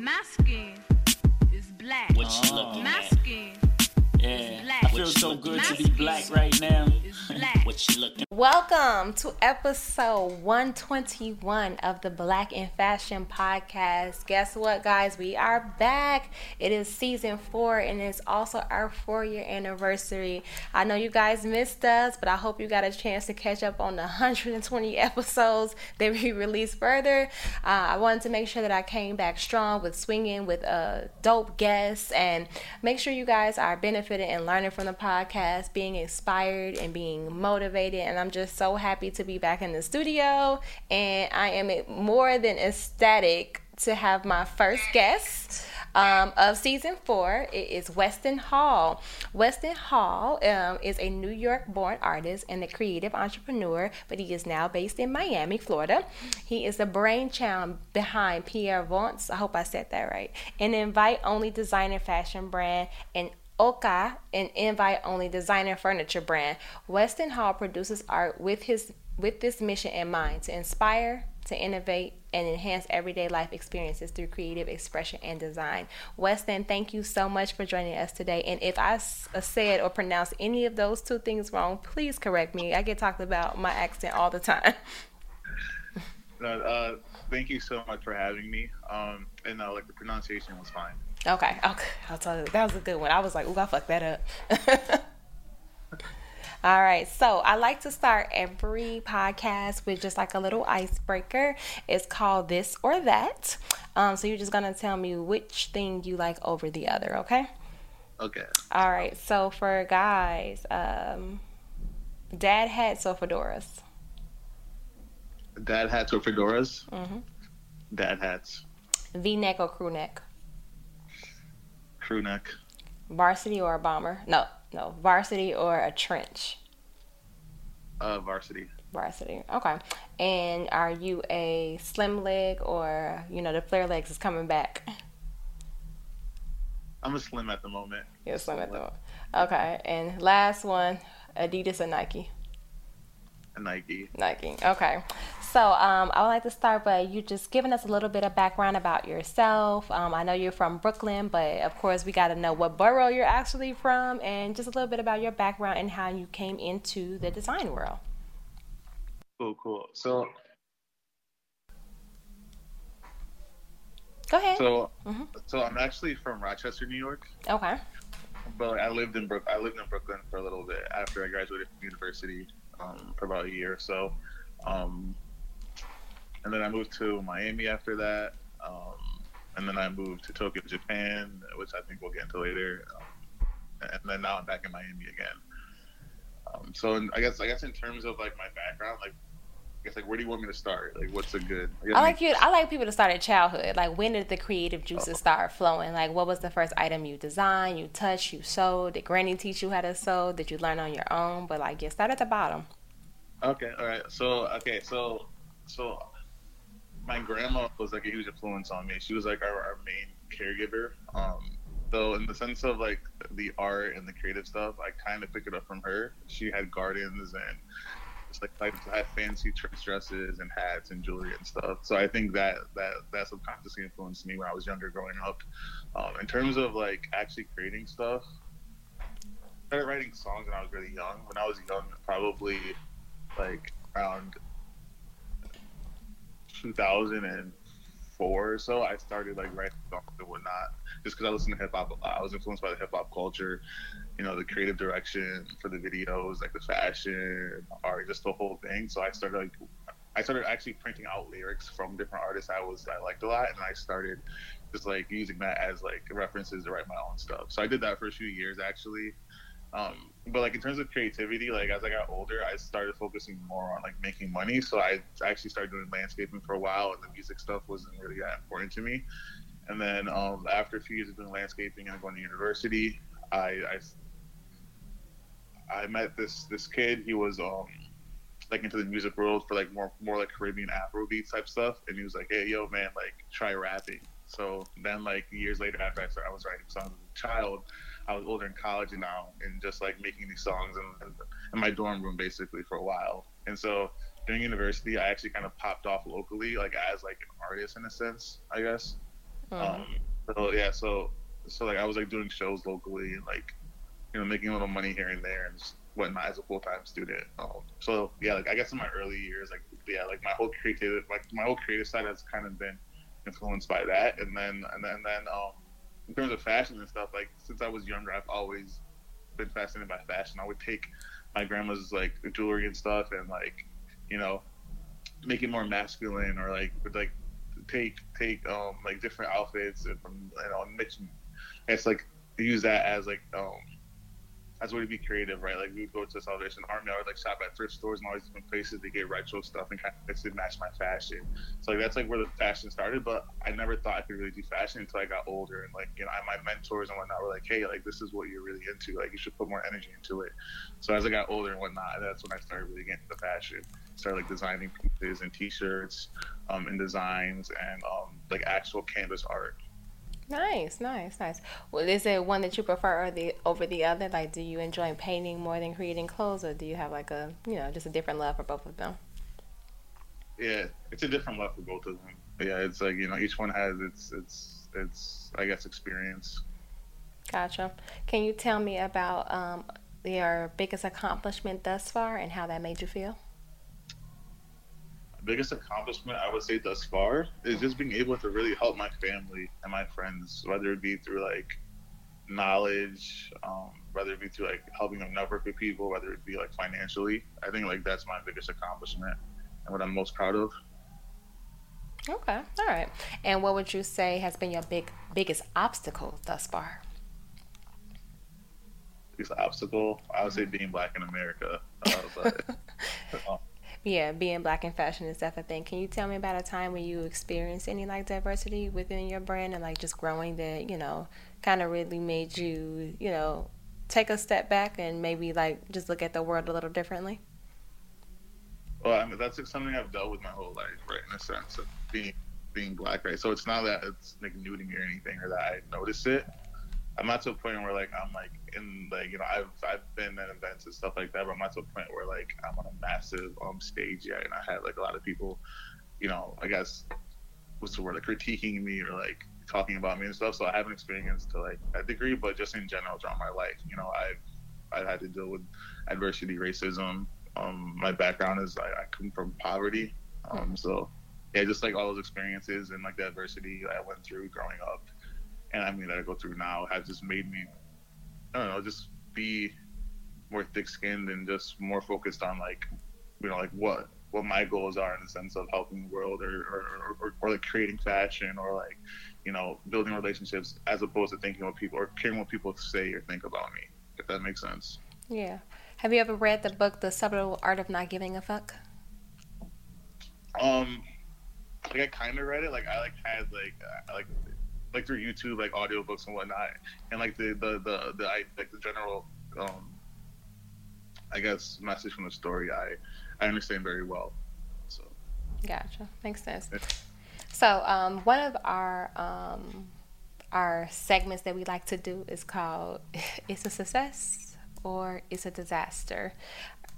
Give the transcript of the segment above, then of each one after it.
My skin is black. What you looking My at? skin Yeah. I feel so good to be black right now. What you looking? Welcome to episode 121 of the Black in Fashion podcast. Guess what, guys? We are back. It is season four and it's also our four year anniversary. I know you guys missed us, but I hope you got a chance to catch up on the 120 episodes that we released further. Uh, I wanted to make sure that I came back strong with swinging with uh, dope guests and make sure you guys are benefiting and learning from the podcast, being inspired and being motivated. And I'm just so happy to be back in the studio. And I am more than ecstatic to have my first guest um, of season four. It is Weston Hall. Weston Hall um, is a New York born artist and a creative entrepreneur, but he is now based in Miami, Florida. He is the brainchild behind Pierre Vance, I hope I said that right, an invite only designer fashion brand and Oka, an invite-only designer furniture brand. Weston Hall produces art with his with this mission in mind to inspire, to innovate, and enhance everyday life experiences through creative expression and design. Weston, thank you so much for joining us today. And if I uh, said or pronounced any of those two things wrong, please correct me. I get talked about my accent all the time. Uh, thank you so much for having me. Um, and uh, like the pronunciation was fine. Okay, okay, I'll tell you. That was a good one. I was like, ooh, I fucked that up. Okay. All right, so I like to start every podcast with just like a little icebreaker. It's called This or That. Um, so you're just gonna tell me which thing you like over the other, okay? Okay. All right, so for guys, um, dad hats or fedoras? Dad hats or fedoras? Mm-hmm. Dad hats. V neck or crew neck? Crew neck. Varsity or a bomber? No, no, varsity or a trench? Uh, varsity. Varsity. Okay. And are you a slim leg or you know the flare legs is coming back? I'm a slim at the moment. You're slim at the moment. Okay. And last one, Adidas or Nike? A Nike. Nike. Okay. So um, I would like to start by you just giving us a little bit of background about yourself. Um, I know you're from Brooklyn, but of course we got to know what borough you're actually from, and just a little bit about your background and how you came into the design world. Cool, cool. So, Go ahead. so, Mhm. so I'm actually from Rochester, New York, okay. but I lived in Brook. I lived in Brooklyn for a little bit after I graduated from university, um, for about a year or so. Um, and then I moved to Miami after that. Um, and then I moved to Tokyo, Japan, which I think we'll get into later. Um, and then now I'm back in Miami again. Um, so in, I guess I guess in terms of like my background, like I guess like where do you want me to start? Like what's a good? guess I like you. I like people to start at childhood. Like, when did the creative juices Oh. start flowing? Like, what was the first item you designed, you touched, you sewed? Did Granny teach you how to sew? Did you learn on your own? But like, yeah, start at the bottom. Okay, all right. So okay, so so my grandma was like a huge influence on me. She was like our, our main caregiver. Um, so in the sense of like the art and the creative stuff, I kind of picked it up from her. She had gardens and just like like had fancy dresses and hats and jewelry and stuff. So I think that that that subconsciously influenced me when I was younger growing up. Um, in terms of like actually creating stuff, I started writing songs when I was really young. When I was young, probably like around 2004 or so, I started like writing songs and whatnot, just because I listened to hip hop a lot. I was influenced by the hip hop culture, you know, the creative direction for the videos, like the fashion, art, just the whole thing. So I started like, I started actually printing out lyrics from different artists I was I liked a lot, and I started just like using that as like references to write my own stuff. So I did that for a few years actually. Um, but like in terms of creativity, like as I got older, I started focusing more on like making money. So I actually started doing landscaping for a while, and the music stuff wasn't really that important to me. And then um, after a few years of doing landscaping and going to university, I, I I met this this kid. He was um like into the music world for like more more like Caribbean Afrobeat type stuff, and he was like, "Hey, yo, man, like try rapping." So then, like years later, after I started, I was writing songs as a child. I was older in college now, and just like making these songs in, in, my dorm room basically for a while. And so during university, I actually kind of popped off locally, like as like an artist in a sense, I guess. Mhm. Um, so yeah, so so like I was like doing shows locally and like you know making a little money here and there and just whatnot as a full time student. Um, so yeah, like I guess in my early years, like yeah, like my whole creative like my whole creative side has kind of been influenced by that, and then and then and then um, in terms of fashion and stuff, like since I was younger, I've always been fascinated by fashion. I would take my grandma's like jewelry and stuff and like you know make it more masculine or like would like take take um like different outfits and from you know mix it's like use that as like um a way to be creative, right? Like we would go to Salvation Army, I would like shop at thrift stores and all these different places to get retro stuff and kind of mix it match my fashion. So like that's like where the fashion started, but I never thought I could really do fashion until I got older and like you know my mentors and whatnot were like, hey, like this is what you're really into, like you should put more energy into it. So as I got older and whatnot, that's when I started really getting into fashion. Started like designing pieces and T-shirts, um, and designs and um like actual canvas art. Nice, nice, nice. Well, is there one that you prefer or the over the other? Like, do you enjoy painting more than creating clothes, or do you have like a you know just a different love for both of them? Yeah, it's a different love for both of them. Yeah, it's like you know each one has its its its I guess experience. Gotcha. Can you tell me about um, your biggest accomplishment thus far and how that made you feel? Biggest accomplishment I would say thus far is just being able to really help my family and my friends, whether it be through like knowledge, um, whether it be through like helping them network with people, whether it be like financially. I think like that's my biggest accomplishment and what I'm most proud of. Okay, all right. And what would you say has been your big biggest obstacle thus far? Biggest obstacle, I would say being black in America. Uh, but, um, Yeah, being black in fashion is definitely a thing. Can you tell me about a time when you experienced any like diversity within your brand and like just growing that, you know, kind of really made you, you know, take a step back and maybe like just look at the world a little differently? Well, I mean, that's like something I've dealt with my whole life, right? In a sense of being being black, right? So it's not that it's like new to me or anything, or that I notice it. I'm not to a point where like I'm like in like you know I've I've been at events and stuff like that, but I'm not to a point where like I'm on a massive um stage yet, and I had like a lot of people, you know, I guess what's the word like critiquing me or like talking about me and stuff. So I haven't experienced to like that degree, but just in general throughout my life, you know, I've I've had to deal with adversity, racism. Um, my background is I, I come from poverty, um, so yeah, just like all those experiences and like the adversity I went through growing up, and I mean that I go through now has just made me, I don't know, just be more thick-skinned and just more focused on like, you know, like what what my goals are in the sense of helping the world or or, or, or, or like creating fashion or like, you know, building relationships as opposed to thinking what people or caring what people say or think about me. If that makes sense. Yeah. Have you ever read the book The Subtle Art of Not Giving a Fuck? Um, like I kind of read it. Like I like had like uh, like like through YouTube like audiobooks and whatnot, and like the the the, the I, like the general um I guess message from the story I I understand very well. So Gotcha. Makes sense. Yeah. So, um, one of our um, our segments that we like to do is called "It's a Success" or "It's a Disaster."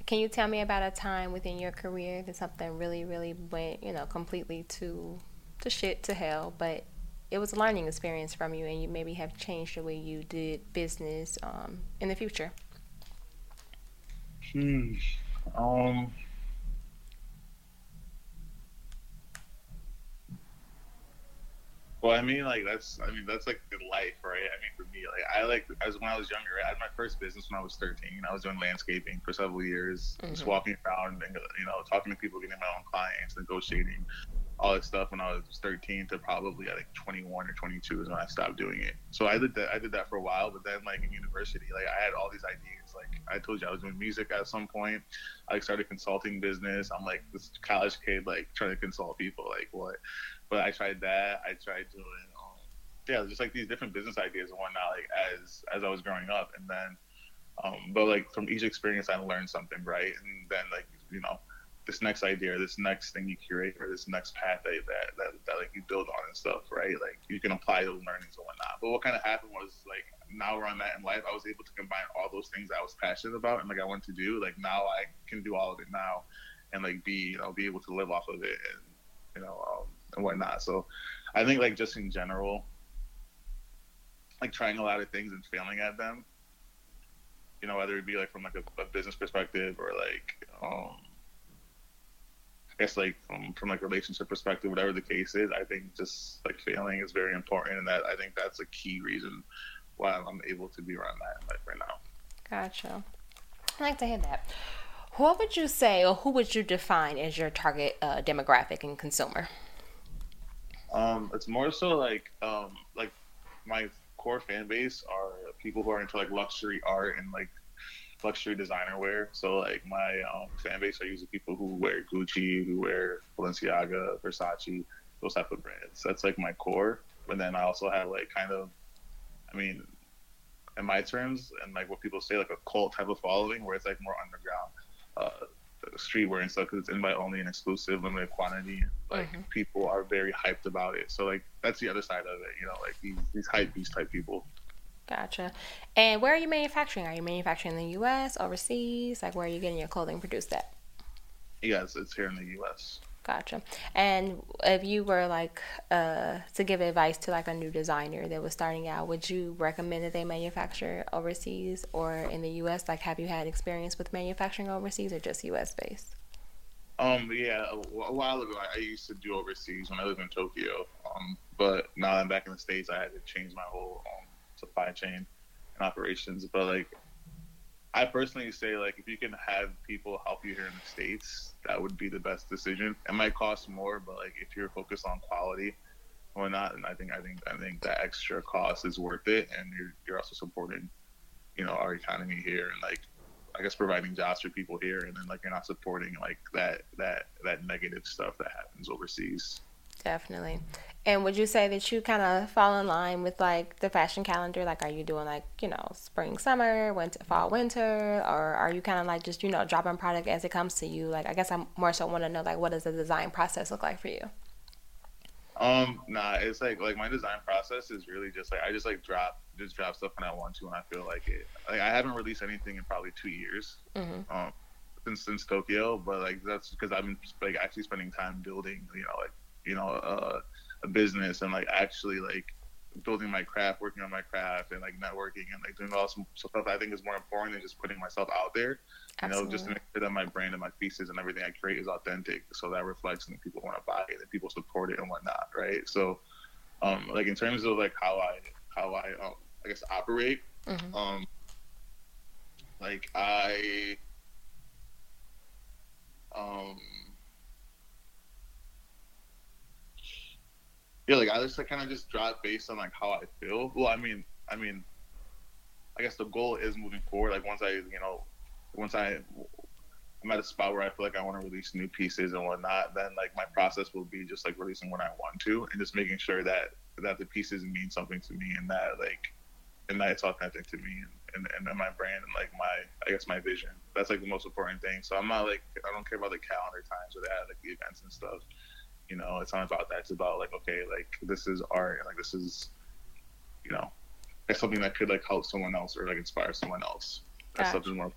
Can you tell me about a time within your career that something really, really went, you know, completely to to shit to hell, but it was a learning experience from you, and you maybe have changed the way you did business um, in the future? hmm. um. Well, I mean, like that's, I mean, that's like good life, right? I mean, for me, like I like as when I was younger, I had my first business when I was 13. I was doing landscaping for several years, just Mhm. walking around and you know talking to people, getting my own clients, negotiating, all that stuff. When I was 13 to probably like 21 or 22 is when I stopped doing it. So I did that. I did that for a while, but then like in university, like I had all these ideas. Like I told you, I was doing music at some point. I started consulting business. I'm like this college kid, like trying to consult people, like what? But I tried that. I tried doing, um, yeah, just like these different business ideas and whatnot, like as as I was growing up, and then, um, but like from each experience, I learned something, right? And then like you know, this next idea, this next thing you curate, or this next path that that, that, that like you build on and stuff, right? Like you can apply those learnings and whatnot. But what kind of happened was like now where I'm at in life, I was able to combine all those things I was passionate about and like I want to do. Like now I can do all of it now, and like be you know be able to live off of it and you know um, and whatnot. So I think like just in general, like trying a lot of things and failing at them. You know, whether it be like from like a, a business perspective or like um guess like from from like relationship perspective, whatever the case is, I think just like failing is very important, and that I think that's a key reason why I'm able to be where I'm at life right now. Gotcha. I like to hear that. What would you say, or who would you define as your target uh, demographic and consumer? Um, it's more so like um, like my core fan base are people who are into like luxury art and like luxury designer wear. So like my um, fan base are usually people who wear Gucci, who wear Balenciaga, Versace, those type of brands. That's like my core. But then I also have like kind of, I mean, in my terms and like what people say, like a cult type of following where it's like more underground. Uh, streetwear and stuff because it's invite only and exclusive, limited quantity. Like Mhm. people are very hyped about it. So like that's the other side of it, you know, like these these hype beast type people. Gotcha. And where are you manufacturing? Are you manufacturing in the U.S., overseas? Like, where are you getting your clothing produced at? Yes, it's here in the U.S. Gotcha. And if you were like uh, to give advice to like a new designer that was starting out, would you recommend that they manufacture overseas or in the U.S.? Like, have you had experience with manufacturing overseas or just U.S. based? Um, yeah, a, a while ago I, I used to do overseas when I lived in Tokyo. Um, but now I'm back in the states, I had to change my whole um, supply chain and operations. But like, I personally say like if you can have people help you here in the states, that would be the best decision. It might cost more, but like if you're focused on quality or not, and I think I think I think that extra cost is worth it, and you're you're also supporting, you know, our economy here and like I guess providing jobs for people here, and then like you're not supporting like that that that negative stuff that happens overseas. Definitely. And would you say that you kind of fall in line with like the fashion calendar? Like, are you doing like, you know, spring, summer, winter, fall, winter? Or are you kind of like just, you know, dropping product as it comes to you? Like, I guess I am more so want to know, like, what does the design process look like for you? Um, nah, it's like like my design process is really just like I just like drop just drop stuff when I want to when I feel like it. Like I haven't released anything in probably two years. Mhm. Um, since since Tokyo, but like that's because I've been like actually spending time building, you know, like you know, uh, a business and like actually like building my craft, working on my craft, and like networking and like doing all some stuff I think is more important than just putting myself out there. You know, just to make sure that my brand and my pieces and everything I create is authentic, so that reflects and people want to buy it, and people support it and whatnot, right? So, um, like in terms of like how I how I um, I guess operate, Mhm. um, like I um yeah, like I just like kind of just drop based on like how I feel. Well, I mean, I mean, I guess the goal is moving forward. Like once I, you know, once I, I'm at a spot where I feel like I want to release new pieces and whatnot, then like my process will be just like releasing when I want to, and just making sure that that the pieces mean something to me and that like, and that it's authentic to me and, and, and my brand and like my, I guess my vision. That's like the most important thing. So I'm not like I don't care about the calendar times or have like the events and stuff. You know, it's not about that. It's about like okay, like this is art like this is, you know, it's something that could like help someone else or like inspire someone else. That's Gotcha. something more.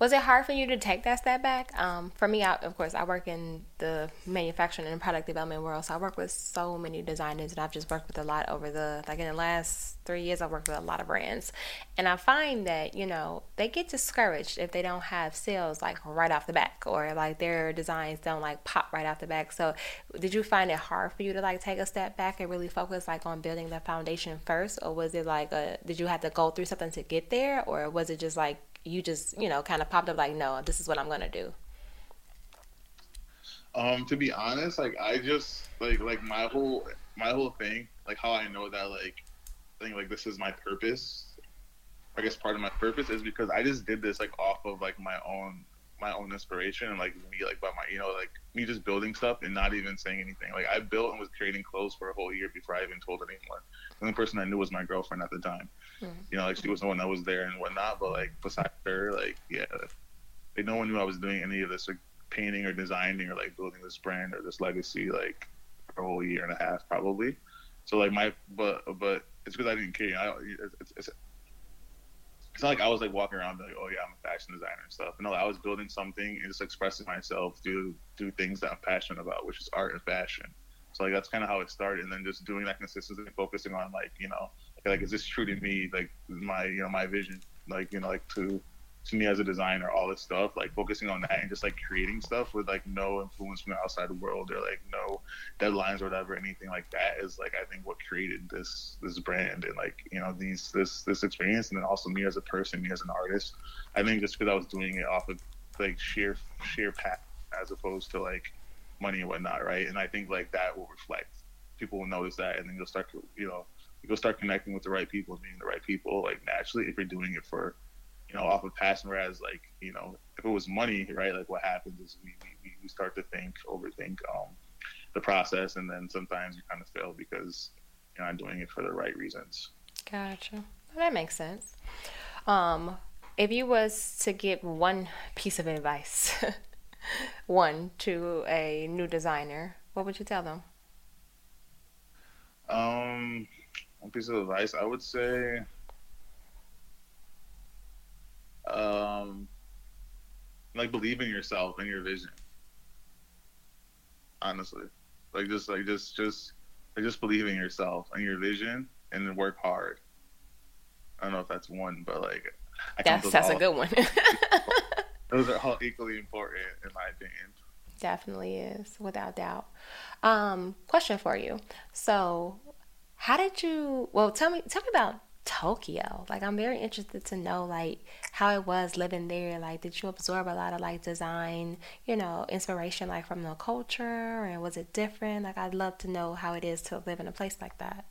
Was it hard for you to take that step back? Um, for me, I, of course, I work in the manufacturing and product development world, so I work with so many designers, and I've just worked with a lot over the like in the last three years. I've worked with a lot of brands, and I find that you know they get discouraged if they don't have sales like right off the back, or like their designs don't like pop right off the back. So, did you find it hard for you to like take a step back and really focus like on building the foundation first, or was it like a did you have to go through something to get there, or was it just like you just you know kind of popped up like no this is what i'm gonna do Um, to be honest, like I just like like my whole my whole thing, like how I know that like I think like this is my purpose. I guess part of my purpose is because I just did this like off of like my own my own inspiration and like me like by my you know like me just building stuff and not even saying anything. Like I built and was creating clothes for a whole year before I even told anyone. The only person I knew was my girlfriend at the time. Mhm. You know, like she was the one that was there and whatnot. But like besides her, like yeah, like no one knew I was doing any of this like painting or designing or like building this brand or this legacy like for a whole year and a half probably. So like my but but it's because I didn't care. I, it's, it's, it's not like I was like walking around like, oh yeah, I'm a fashion designer and stuff. No, I was building something and just expressing myself through through things that I'm passionate about, which is art and fashion. So like that's kind of how it started, and then just doing that consistently, focusing on like you know like is this true to me? Like my you know my vision, like you know like to to me as a designer, all this stuff, like focusing on that and just like creating stuff with like no influence from the outside world or like no deadlines or whatever, anything like that is like I think what created this this brand and like you know these this this experience and then also me as a person, me as an artist. I think just because I was doing it off of like sheer sheer path as opposed to like money and whatnot, right? And I think like that will reflect. People will notice that, and then you'll start you know you'll start connecting with the right people meeting the right people like naturally if you're doing it for you know off of passion. Whereas like you know if it was money, right? Like what happens is we we, we start to think overthink um, the process, and then sometimes you kind of fail because you're not doing it for the right reasons. Gotcha. Well, that makes sense. Um, if you was to give one piece of advice, one to a new designer, what would you tell them? Um, one piece of advice I would say, um, like believe in yourself and your vision. Honestly, like just like just just like just believe in yourself and your vision, and then work hard. I don't know if that's one, but like I that's that's a good one. those are all equally important in my opinion. Definitely is, without doubt. Um, question for you. So, how did you? Well, tell me, tell me about Tokyo. Like, I'm very interested to know like how it was living there. Like, did you absorb a lot of like design, you know, inspiration like from the culture, and was it different? Like, I'd love to know how it is to live in a place like that.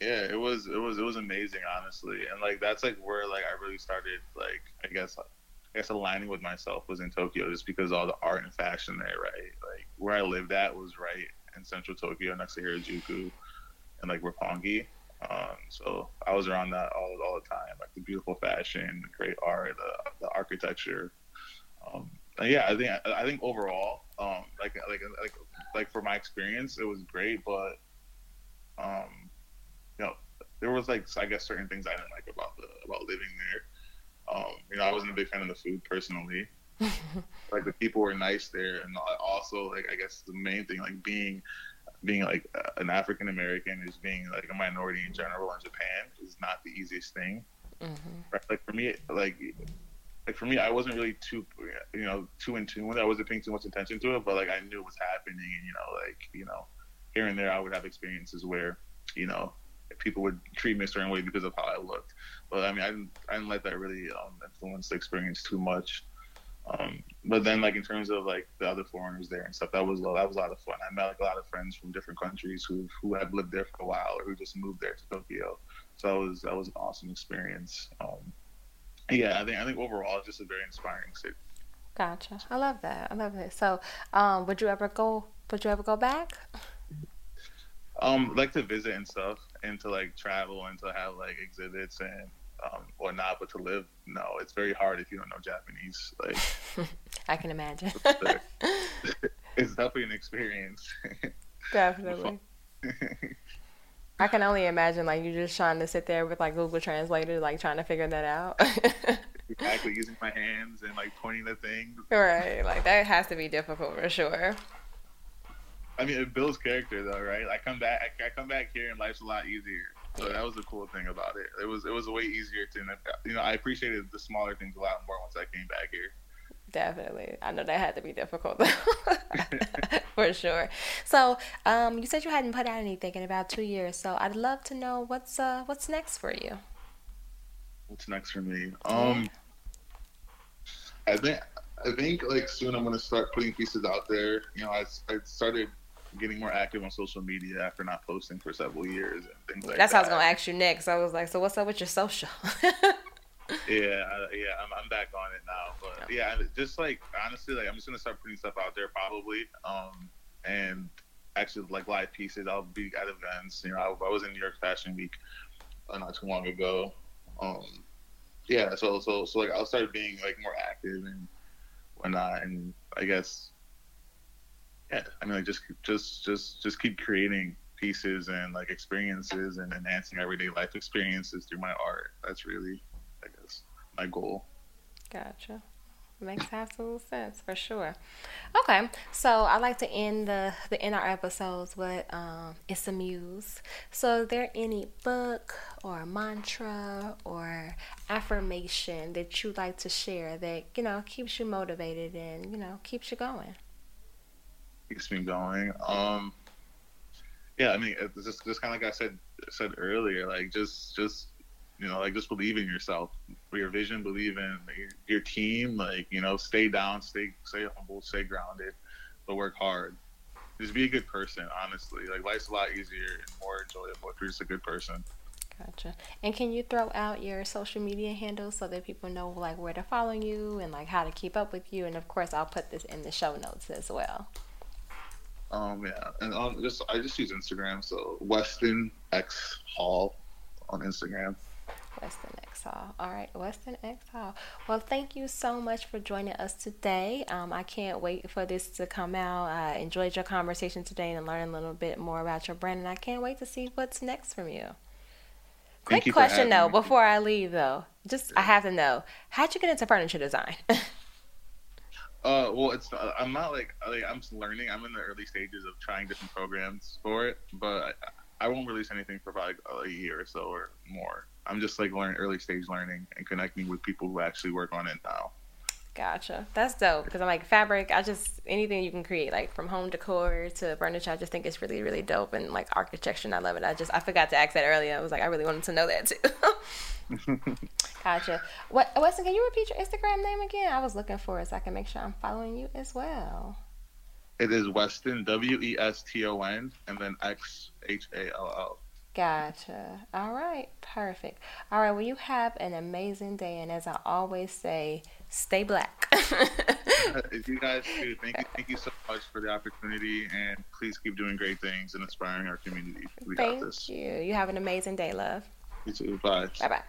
Yeah, it was it was it was amazing, honestly, and like that's like where like I really started like I guess I guess aligning with myself was in Tokyo just because all the art and fashion there, right? Like where I lived at was right in central Tokyo next to Harajuku and like Roppongi. Um, so I was around that all, all the time, like the beautiful fashion, the great art, the, the architecture. Um, yeah, I think I think overall, um, like like like like for my experience, it was great, but um, you know, there was like I guess certain things I didn't like about the about living there. Um, you know, I wasn't a big fan of the food personally. like the people were nice there, and also like I guess the main thing, like being being like an African American, is being like a minority in general in Japan is not the easiest thing. Mm-hmm. Right? Like for me, like like for me, I wasn't really too you know too in tune with it. I wasn't paying too much attention to it, but like I knew it was happening, and you know, like you know, here and there, I would have experiences where you know people would treat me a certain way because of how I looked. But I mean, I didn't, I didn't let that really um, influence the experience too much. Um, but then, like in terms of like the other foreigners there and stuff, that was that was a lot of fun. I met like a lot of friends from different countries who who had lived there for a while or who just moved there to Tokyo. So that was that was an awesome experience. Um, yeah, I think I think overall, it's just a very inspiring city. Gotcha. I love that. I love it. So, um, would you ever go? Would you ever go back? Um, like to visit and stuff, and to like travel and to have like exhibits and um, or not, but to live, no, it's very hard if you don't know Japanese. Like, I can imagine. it's definitely an experience. Definitely. I can only imagine like you're just trying to sit there with like Google Translator, like trying to figure that out. exactly, using my hands and like pointing the things. Right, like that has to be difficult for sure. I mean, it builds character though, right? I come back, I, I come back here, and life's a lot easier. So that was the cool thing about it. It was it was way easier to, you know, I appreciated the smaller things a lot more once I came back here. Definitely, I know that had to be difficult for sure. So, um, you said you hadn't put out anything in about two years. So, I'd love to know what's uh what's next for you. What's next for me? Um, I think I think like soon I'm gonna start putting pieces out there. You know, I I started getting more active on social media after not posting for several years and things like That's that. That's how I was gonna ask you next. I was like, so what's up with your social? yeah, I, yeah, I'm, I'm back on it now. But yeah, just like honestly, like I'm just gonna start putting stuff out there probably, um, and actually like live pieces. I'll be at events. You know, I, I was in New York Fashion Week uh, not too long ago. Um, yeah, so so so like I'll start being like more active and whatnot, and I guess yeah, I mean, like just just just just keep creating pieces and like experiences and enhancing everyday life experiences through my art. That's really, I guess, my goal. Gotcha. Makes absolute sense for sure. Okay, so I like to end the the end our episodes with um, it's a muse. So, is there any book or mantra or affirmation that you like to share that you know keeps you motivated and you know keeps you going? Keeps me going. Um, yeah, I mean, it's just just kind of like I said said earlier, like just just you know, like just believe in yourself, your vision, believe in your, your team. Like you know, stay down, stay stay humble, stay grounded, but work hard. Just be a good person, honestly. Like life's a lot easier and more enjoyable if you're just a good person. Gotcha. And can you throw out your social media handles so that people know like where to follow you and like how to keep up with you? And of course, I'll put this in the show notes as well. Um, yeah, and um, just I just use Instagram, so Weston X Hall on Instagram. Weston X Hall. All right, Weston X Hall. Well, thank you so much for joining us today. Um, I can't wait for this to come out. I enjoyed your conversation today and learn a little bit more about your brand, and I can't wait to see what's next from you. Thank Quick you question though, me. before I leave though, just I have to know, how'd you get into furniture design? Uh, well, it's uh, I'm not like like I'm learning. I'm in the early stages of trying different programs for it, but I, I won't release anything for like, a year or so or more. I'm just like learning early stage learning and connecting with people who actually work on it now. Gotcha. That's dope because I'm like fabric. I just anything you can create, like from home decor to furniture. I just think it's really, really dope and like architecture. And I love it. I just I forgot to ask that earlier. I was like I really wanted to know that too. gotcha. What Weston? Can you repeat your Instagram name again? I was looking for it so I can make sure I'm following you as well. It is Weston W E S T O N and then X H A L L. Gotcha. All right. Perfect. All right. Well, you have an amazing day, and as I always say, stay black. You guys too, thank you, thank you so much for the opportunity, and please keep doing great things and inspiring our community. We got Thank this. you. You have an amazing day, love. You too. Bye. Bye bye.